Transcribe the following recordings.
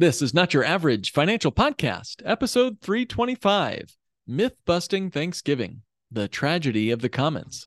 This is Not Your Average Financial Podcast, episode 325 Myth Busting Thanksgiving The Tragedy of the Commons.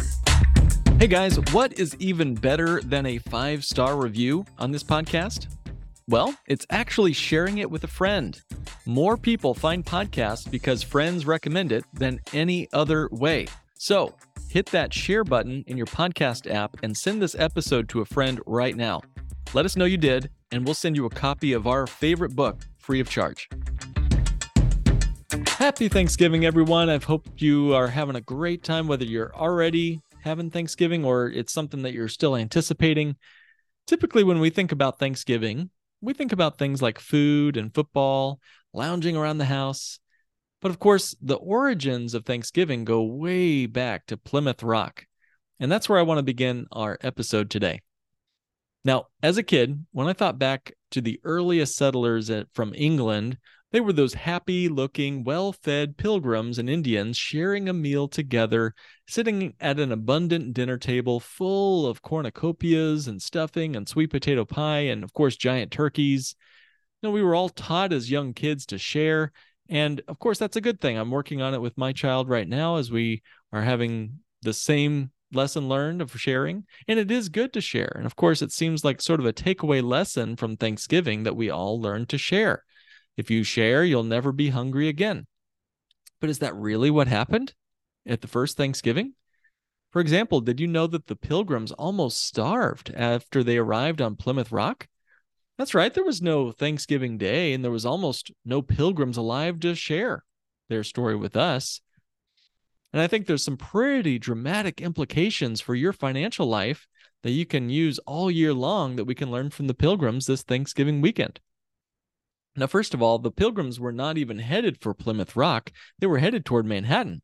Hey guys, what is even better than a five star review on this podcast? Well, it's actually sharing it with a friend. More people find podcasts because friends recommend it than any other way. So hit that share button in your podcast app and send this episode to a friend right now. Let us know you did, and we'll send you a copy of our favorite book free of charge. Happy Thanksgiving, everyone. I hope you are having a great time, whether you're already having Thanksgiving or it's something that you're still anticipating. Typically, when we think about Thanksgiving, we think about things like food and football, lounging around the house. But of course, the origins of Thanksgiving go way back to Plymouth Rock. And that's where I want to begin our episode today. Now, as a kid, when I thought back to the earliest settlers from England they were those happy looking, well fed pilgrims and Indians sharing a meal together, sitting at an abundant dinner table full of cornucopias and stuffing and sweet potato pie and, of course, giant turkeys. You know, we were all taught as young kids to share. And of course, that's a good thing. I'm working on it with my child right now as we are having the same lesson learned of sharing. And it is good to share. And of course, it seems like sort of a takeaway lesson from Thanksgiving that we all learn to share. If you share, you'll never be hungry again. But is that really what happened at the first Thanksgiving? For example, did you know that the pilgrims almost starved after they arrived on Plymouth Rock? That's right, there was no Thanksgiving Day, and there was almost no pilgrims alive to share their story with us. And I think there's some pretty dramatic implications for your financial life that you can use all year long that we can learn from the pilgrims this Thanksgiving weekend. Now, first of all, the Pilgrims were not even headed for Plymouth Rock, they were headed toward Manhattan.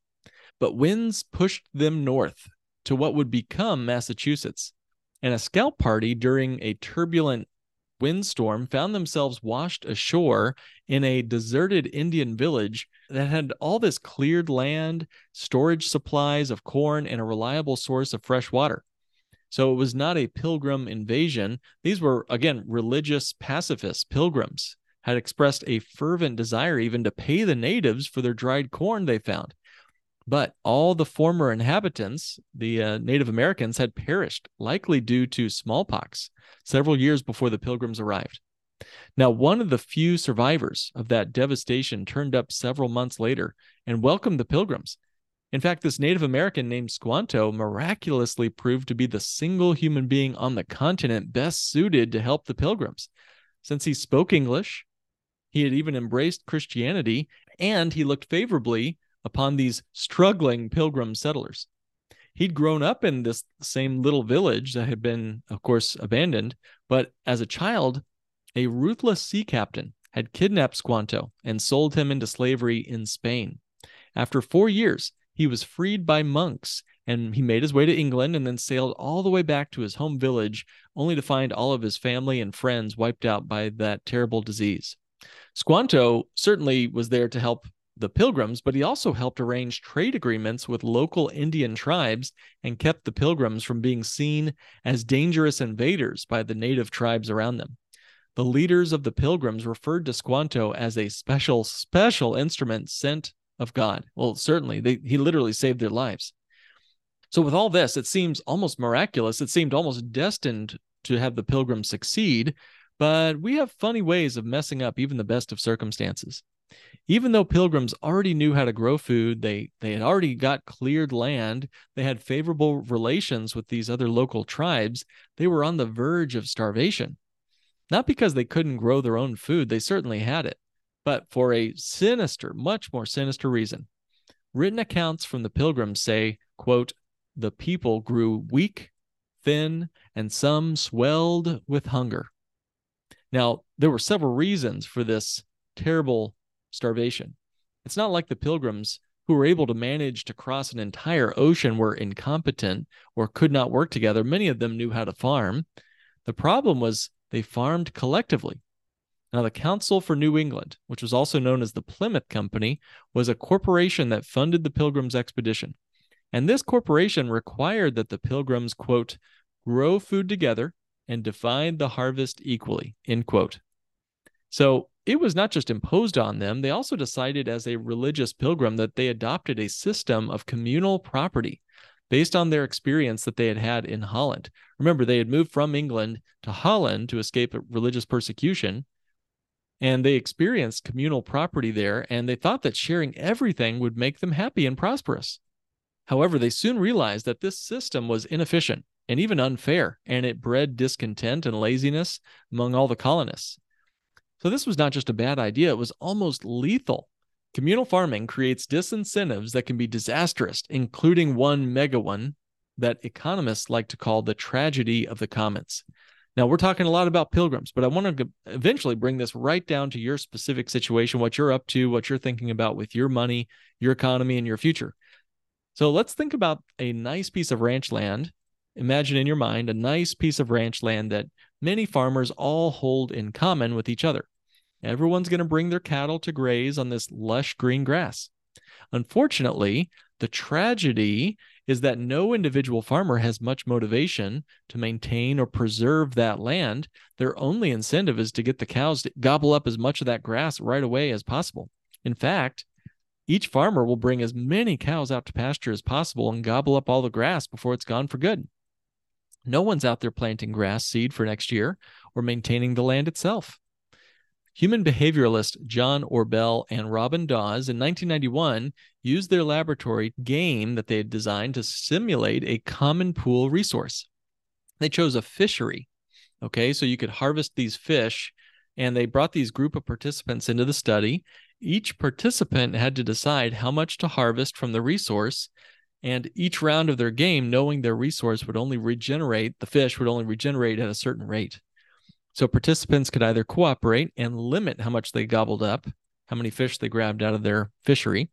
But winds pushed them north to what would become Massachusetts. And a scout party during a turbulent windstorm found themselves washed ashore in a deserted Indian village that had all this cleared land, storage supplies of corn, and a reliable source of fresh water. So it was not a pilgrim invasion. These were, again, religious pacifists, pilgrims had expressed a fervent desire even to pay the natives for their dried corn they found. But all the former inhabitants, the uh, Native Americans, had perished, likely due to smallpox, several years before the pilgrims arrived. Now, one of the few survivors of that devastation turned up several months later and welcomed the pilgrims. In fact, this Native American named Squanto miraculously proved to be the single human being on the continent best suited to help the pilgrims. Since he spoke English, he had even embraced Christianity, and he looked favorably upon these struggling pilgrim settlers. He'd grown up in this same little village that had been, of course, abandoned, but as a child, a ruthless sea captain had kidnapped Squanto and sold him into slavery in Spain. After four years, he was freed by monks and he made his way to England and then sailed all the way back to his home village, only to find all of his family and friends wiped out by that terrible disease. Squanto certainly was there to help the pilgrims, but he also helped arrange trade agreements with local Indian tribes and kept the pilgrims from being seen as dangerous invaders by the native tribes around them. The leaders of the pilgrims referred to Squanto as a special, special instrument sent of God. Well, certainly, they, he literally saved their lives. So, with all this, it seems almost miraculous. It seemed almost destined to have the pilgrims succeed but we have funny ways of messing up even the best of circumstances. Even though pilgrims already knew how to grow food, they, they had already got cleared land, they had favorable relations with these other local tribes, they were on the verge of starvation. Not because they couldn't grow their own food, they certainly had it, but for a sinister, much more sinister reason. Written accounts from the pilgrims say, quote, the people grew weak, thin, and some swelled with hunger. Now, there were several reasons for this terrible starvation. It's not like the pilgrims who were able to manage to cross an entire ocean were incompetent or could not work together. Many of them knew how to farm. The problem was they farmed collectively. Now, the Council for New England, which was also known as the Plymouth Company, was a corporation that funded the Pilgrims' expedition. And this corporation required that the Pilgrims, quote, grow food together and divide the harvest equally, end quote. So it was not just imposed on them, they also decided as a religious pilgrim that they adopted a system of communal property based on their experience that they had had in Holland. Remember, they had moved from England to Holland to escape religious persecution, and they experienced communal property there, and they thought that sharing everything would make them happy and prosperous. However, they soon realized that this system was inefficient and even unfair, and it bred discontent and laziness among all the colonists. So this was not just a bad idea, it was almost lethal. Communal farming creates disincentives that can be disastrous, including one mega one that economists like to call the tragedy of the commons. Now, we're talking a lot about pilgrims, but I want to eventually bring this right down to your specific situation, what you're up to, what you're thinking about with your money, your economy, and your future. So let's think about a nice piece of ranch land. Imagine in your mind a nice piece of ranch land that many farmers all hold in common with each other. Everyone's going to bring their cattle to graze on this lush green grass. Unfortunately, the tragedy is that no individual farmer has much motivation to maintain or preserve that land. Their only incentive is to get the cows to gobble up as much of that grass right away as possible. In fact, each farmer will bring as many cows out to pasture as possible and gobble up all the grass before it's gone for good. No one's out there planting grass seed for next year or maintaining the land itself. Human behavioralist John Orbell and Robin Dawes in 1991 used their laboratory game that they had designed to simulate a common pool resource. They chose a fishery. Okay, so you could harvest these fish, and they brought these group of participants into the study. Each participant had to decide how much to harvest from the resource and each round of their game, knowing their resource would only regenerate, the fish would only regenerate at a certain rate. So participants could either cooperate and limit how much they gobbled up, how many fish they grabbed out of their fishery,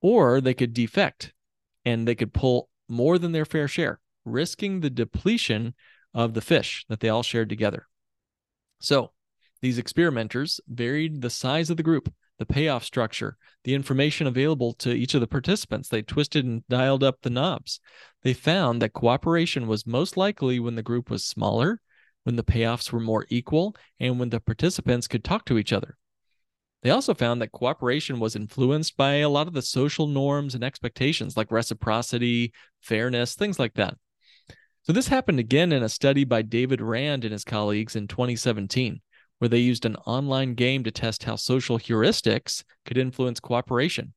or they could defect and they could pull more than their fair share, risking the depletion of the fish that they all shared together. So these experimenters varied the size of the group the payoff structure, the information available to each of the participants. They twisted and dialed up the knobs. They found that cooperation was most likely when the group was smaller, when the payoffs were more equal, and when the participants could talk to each other. They also found that cooperation was influenced by a lot of the social norms and expectations like reciprocity, fairness, things like that. So, this happened again in a study by David Rand and his colleagues in 2017 where they used an online game to test how social heuristics could influence cooperation.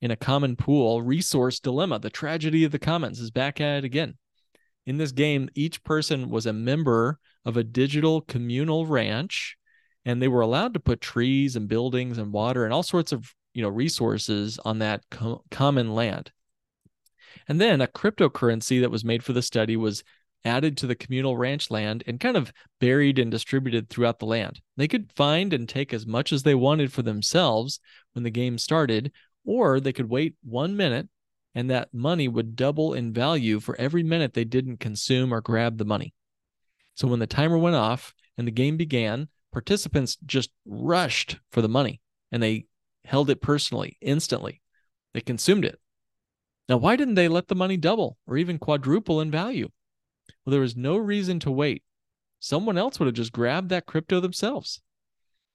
In a common pool, resource dilemma, the tragedy of the commons is back at it again. In this game, each person was a member of a digital communal ranch, and they were allowed to put trees and buildings and water and all sorts of you know resources on that co- common land. And then a cryptocurrency that was made for the study was added to the communal ranch land and kind of buried and distributed throughout the land. They could find and take as much as they wanted for themselves when the game started, or they could wait one minute and that money would double in value for every minute they didn't consume or grab the money. So when the timer went off and the game began, participants just rushed for the money and they held it personally, instantly. They consumed it. Now, why didn't they let the money double or even quadruple in value? Well, there was no reason to wait. Someone else would have just grabbed that crypto themselves.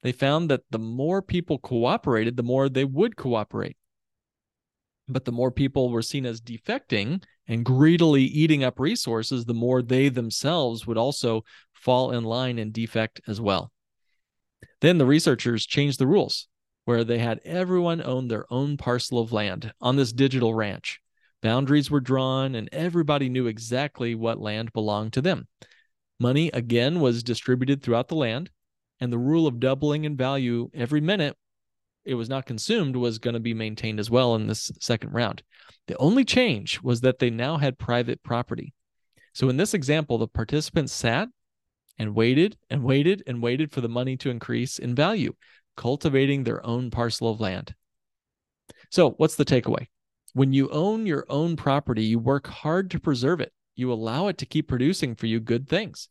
They found that the more people cooperated, the more they would cooperate. But the more people were seen as defecting and greedily eating up resources, the more they themselves would also fall in line and defect as well. Then the researchers changed the rules where they had everyone own their own parcel of land on this digital ranch. Boundaries were drawn, and everybody knew exactly what land belonged to them. Money, again, was distributed throughout the land, and the rule of doubling in value every minute it was not consumed was going to be maintained as well in this second round. The only change was that they now had private property. So in this example, the participants sat and waited and waited and waited for the money to increase in value, cultivating their own parcel of land. So, what's the takeaway? When you own your own property, you work hard to preserve it. You allow it to keep producing for you good things.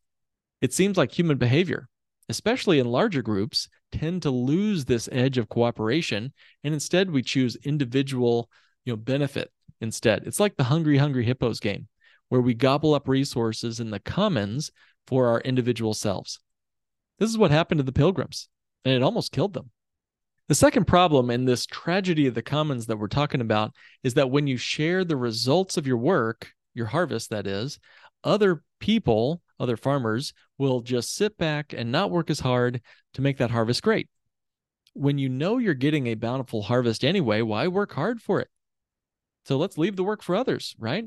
It seems like human behavior, especially in larger groups, tend to lose this edge of cooperation and instead we choose individual, you know, benefit instead. It's like the hungry hungry hippos game where we gobble up resources in the commons for our individual selves. This is what happened to the pilgrims and it almost killed them. The second problem in this tragedy of the commons that we're talking about is that when you share the results of your work, your harvest, that is, other people, other farmers, will just sit back and not work as hard to make that harvest great. When you know you're getting a bountiful harvest anyway, why work hard for it? So let's leave the work for others, right?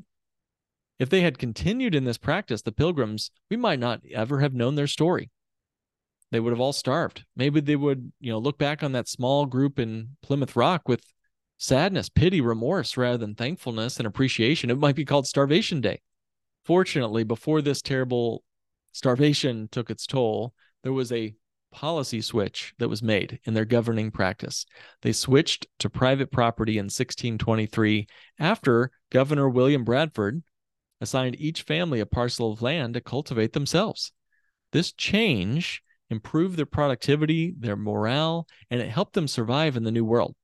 If they had continued in this practice, the pilgrims, we might not ever have known their story they would have all starved. Maybe they would, you know, look back on that small group in Plymouth Rock with sadness, pity, remorse rather than thankfulness and appreciation. It might be called Starvation Day. Fortunately, before this terrible starvation took its toll, there was a policy switch that was made in their governing practice. They switched to private property in 1623 after Governor William Bradford assigned each family a parcel of land to cultivate themselves. This change improved their productivity, their morale, and it helped them survive in the new world.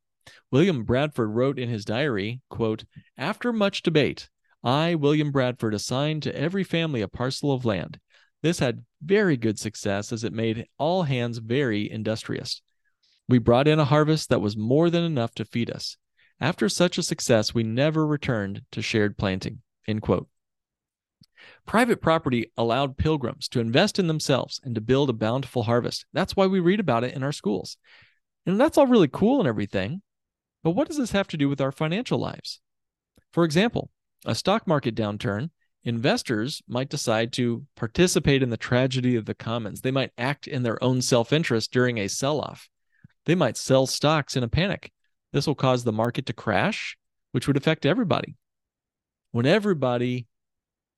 William Bradford wrote in his diary, quote, "After much debate, I, William Bradford, assigned to every family a parcel of land. This had very good success as it made all hands very industrious. We brought in a harvest that was more than enough to feed us. After such a success, we never returned to shared planting." End quote. Private property allowed pilgrims to invest in themselves and to build a bountiful harvest. That's why we read about it in our schools. And that's all really cool and everything. But what does this have to do with our financial lives? For example, a stock market downturn, investors might decide to participate in the tragedy of the commons. They might act in their own self interest during a sell off. They might sell stocks in a panic. This will cause the market to crash, which would affect everybody. When everybody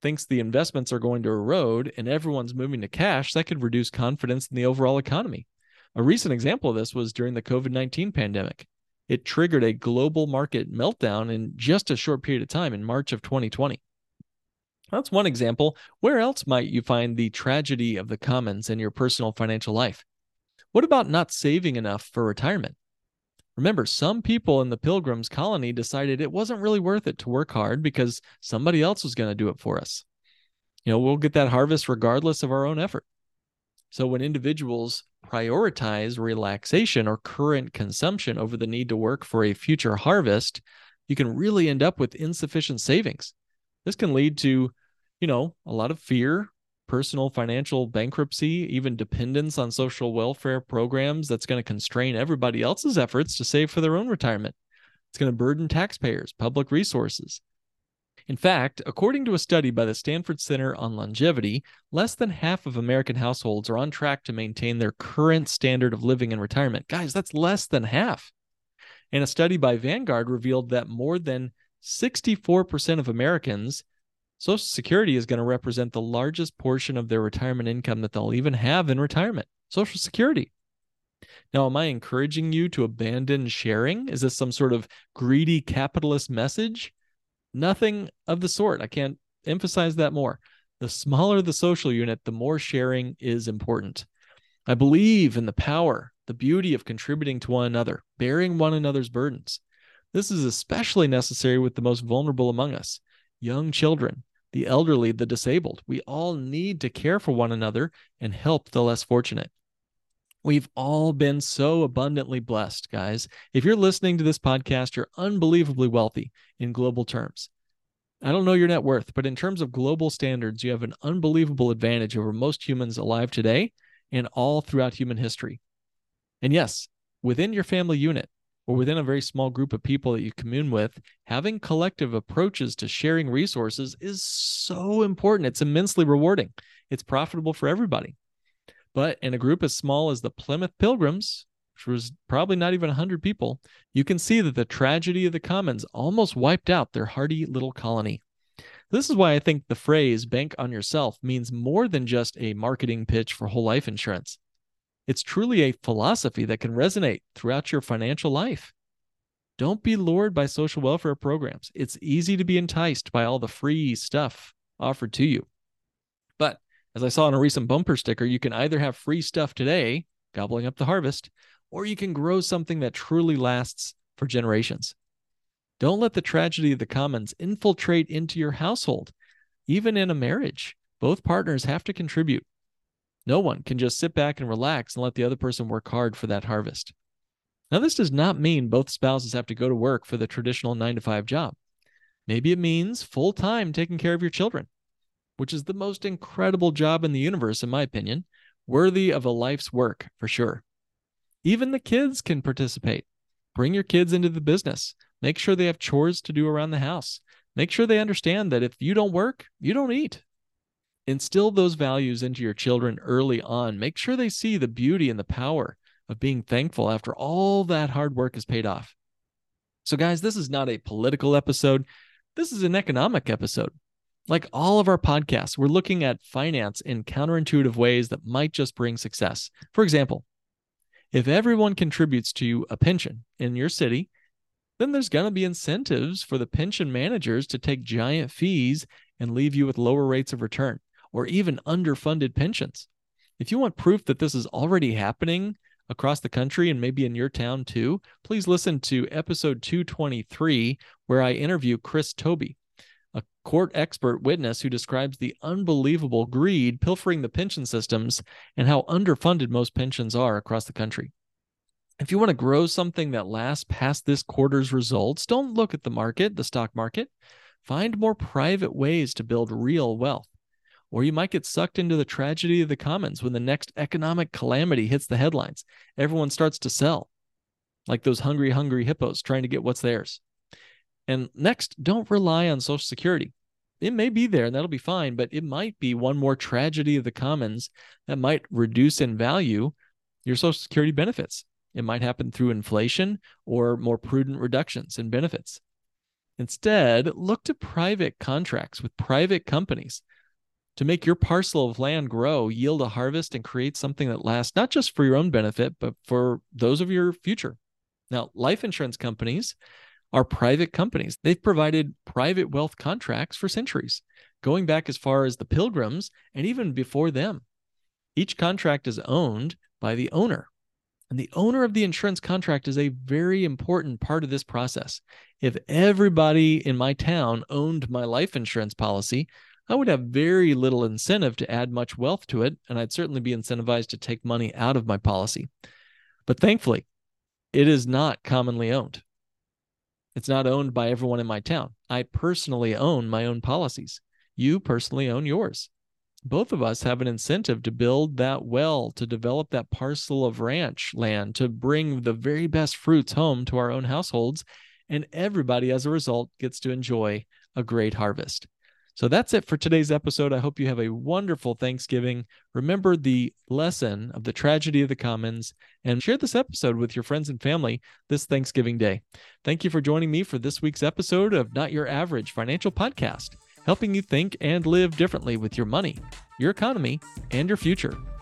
thinks the investments are going to erode and everyone's moving to cash, that could reduce confidence in the overall economy. A recent example of this was during the COVID 19 pandemic. It triggered a global market meltdown in just a short period of time in March of 2020. That's one example. Where else might you find the tragedy of the commons in your personal financial life? What about not saving enough for retirement? Remember, some people in the Pilgrims colony decided it wasn't really worth it to work hard because somebody else was going to do it for us. You know, we'll get that harvest regardless of our own effort. So when individuals prioritize relaxation or current consumption over the need to work for a future harvest, you can really end up with insufficient savings. This can lead to, you know, a lot of fear, personal financial bankruptcy, even dependence on social welfare programs that's going to constrain everybody else's efforts to save for their own retirement. It's going to burden taxpayers, public resources. In fact, according to a study by the Stanford Center on Longevity, less than half of American households are on track to maintain their current standard of living in retirement. Guys, that's less than half. And a study by Vanguard revealed that more than 64% of Americans Social Security is going to represent the largest portion of their retirement income that they'll even have in retirement. Social Security. Now, am I encouraging you to abandon sharing? Is this some sort of greedy capitalist message? Nothing of the sort. I can't emphasize that more. The smaller the social unit, the more sharing is important. I believe in the power, the beauty of contributing to one another, bearing one another's burdens. This is especially necessary with the most vulnerable among us young children, the elderly, the disabled. We all need to care for one another and help the less fortunate. We've all been so abundantly blessed, guys. If you're listening to this podcast, you're unbelievably wealthy in global terms. I don't know your net worth, but in terms of global standards, you have an unbelievable advantage over most humans alive today and all throughout human history. And yes, within your family unit, or within a very small group of people that you commune with, having collective approaches to sharing resources is so important. It's immensely rewarding. It's profitable for everybody. But in a group as small as the Plymouth Pilgrims, which was probably not even 100 people, you can see that the tragedy of the commons almost wiped out their hardy little colony. This is why I think the phrase bank on yourself means more than just a marketing pitch for whole life insurance. It's truly a philosophy that can resonate throughout your financial life. Don't be lured by social welfare programs. It's easy to be enticed by all the free stuff offered to you. But as I saw in a recent bumper sticker, you can either have free stuff today, gobbling up the harvest, or you can grow something that truly lasts for generations. Don't let the tragedy of the commons infiltrate into your household. Even in a marriage, both partners have to contribute. No one can just sit back and relax and let the other person work hard for that harvest. Now, this does not mean both spouses have to go to work for the traditional nine to five job. Maybe it means full time taking care of your children, which is the most incredible job in the universe, in my opinion, worthy of a life's work for sure. Even the kids can participate. Bring your kids into the business. Make sure they have chores to do around the house. Make sure they understand that if you don't work, you don't eat. Instill those values into your children early on. Make sure they see the beauty and the power of being thankful after all that hard work is paid off. So, guys, this is not a political episode. This is an economic episode. Like all of our podcasts, we're looking at finance in counterintuitive ways that might just bring success. For example, if everyone contributes to a pension in your city, then there's going to be incentives for the pension managers to take giant fees and leave you with lower rates of return or even underfunded pensions. If you want proof that this is already happening across the country and maybe in your town too, please listen to episode 223, where I interview Chris Tobe, a court expert witness who describes the unbelievable greed pilfering the pension systems and how underfunded most pensions are across the country. If you want to grow something that lasts past this quarter's results, don't look at the market, the stock market. Find more private ways to build real wealth or you might get sucked into the tragedy of the commons when the next economic calamity hits the headlines. Everyone starts to sell, like those hungry, hungry hippos trying to get what's theirs. And next, don't rely on Social Security. It may be there and that'll be fine, but it might be one more tragedy of the commons that might reduce in value your Social Security benefits. It might happen through inflation or more prudent reductions in benefits. Instead, look to private contracts with private companies to make your parcel of land grow, yield a harvest, and create something that lasts not just for your own benefit, but for those of your future. Now, life insurance companies are private companies. They've provided private wealth contracts for centuries, going back as far as the pilgrims and even before them. Each contract is owned by the owner. And the owner of the insurance contract is a very important part of this process. If everybody in my town owned my life insurance policy, I would have very little incentive to add much wealth to it, and I'd certainly be incentivized to take money out of my policy. But thankfully, it is not commonly owned. It's not owned by everyone in my town. I personally own my own policies. You personally own yours. Both of us have an incentive to build that well, to develop that parcel of ranch land, to bring the very best fruits home to our own households. And everybody, as a result, gets to enjoy a great harvest. So that's it for today's episode. I hope you have a wonderful Thanksgiving. Remember the lesson of the tragedy of the commons and share this episode with your friends and family this Thanksgiving Day. Thank you for joining me for this week's episode of Not Your Average Financial Podcast, helping you think and live differently with your money, your economy, and your future.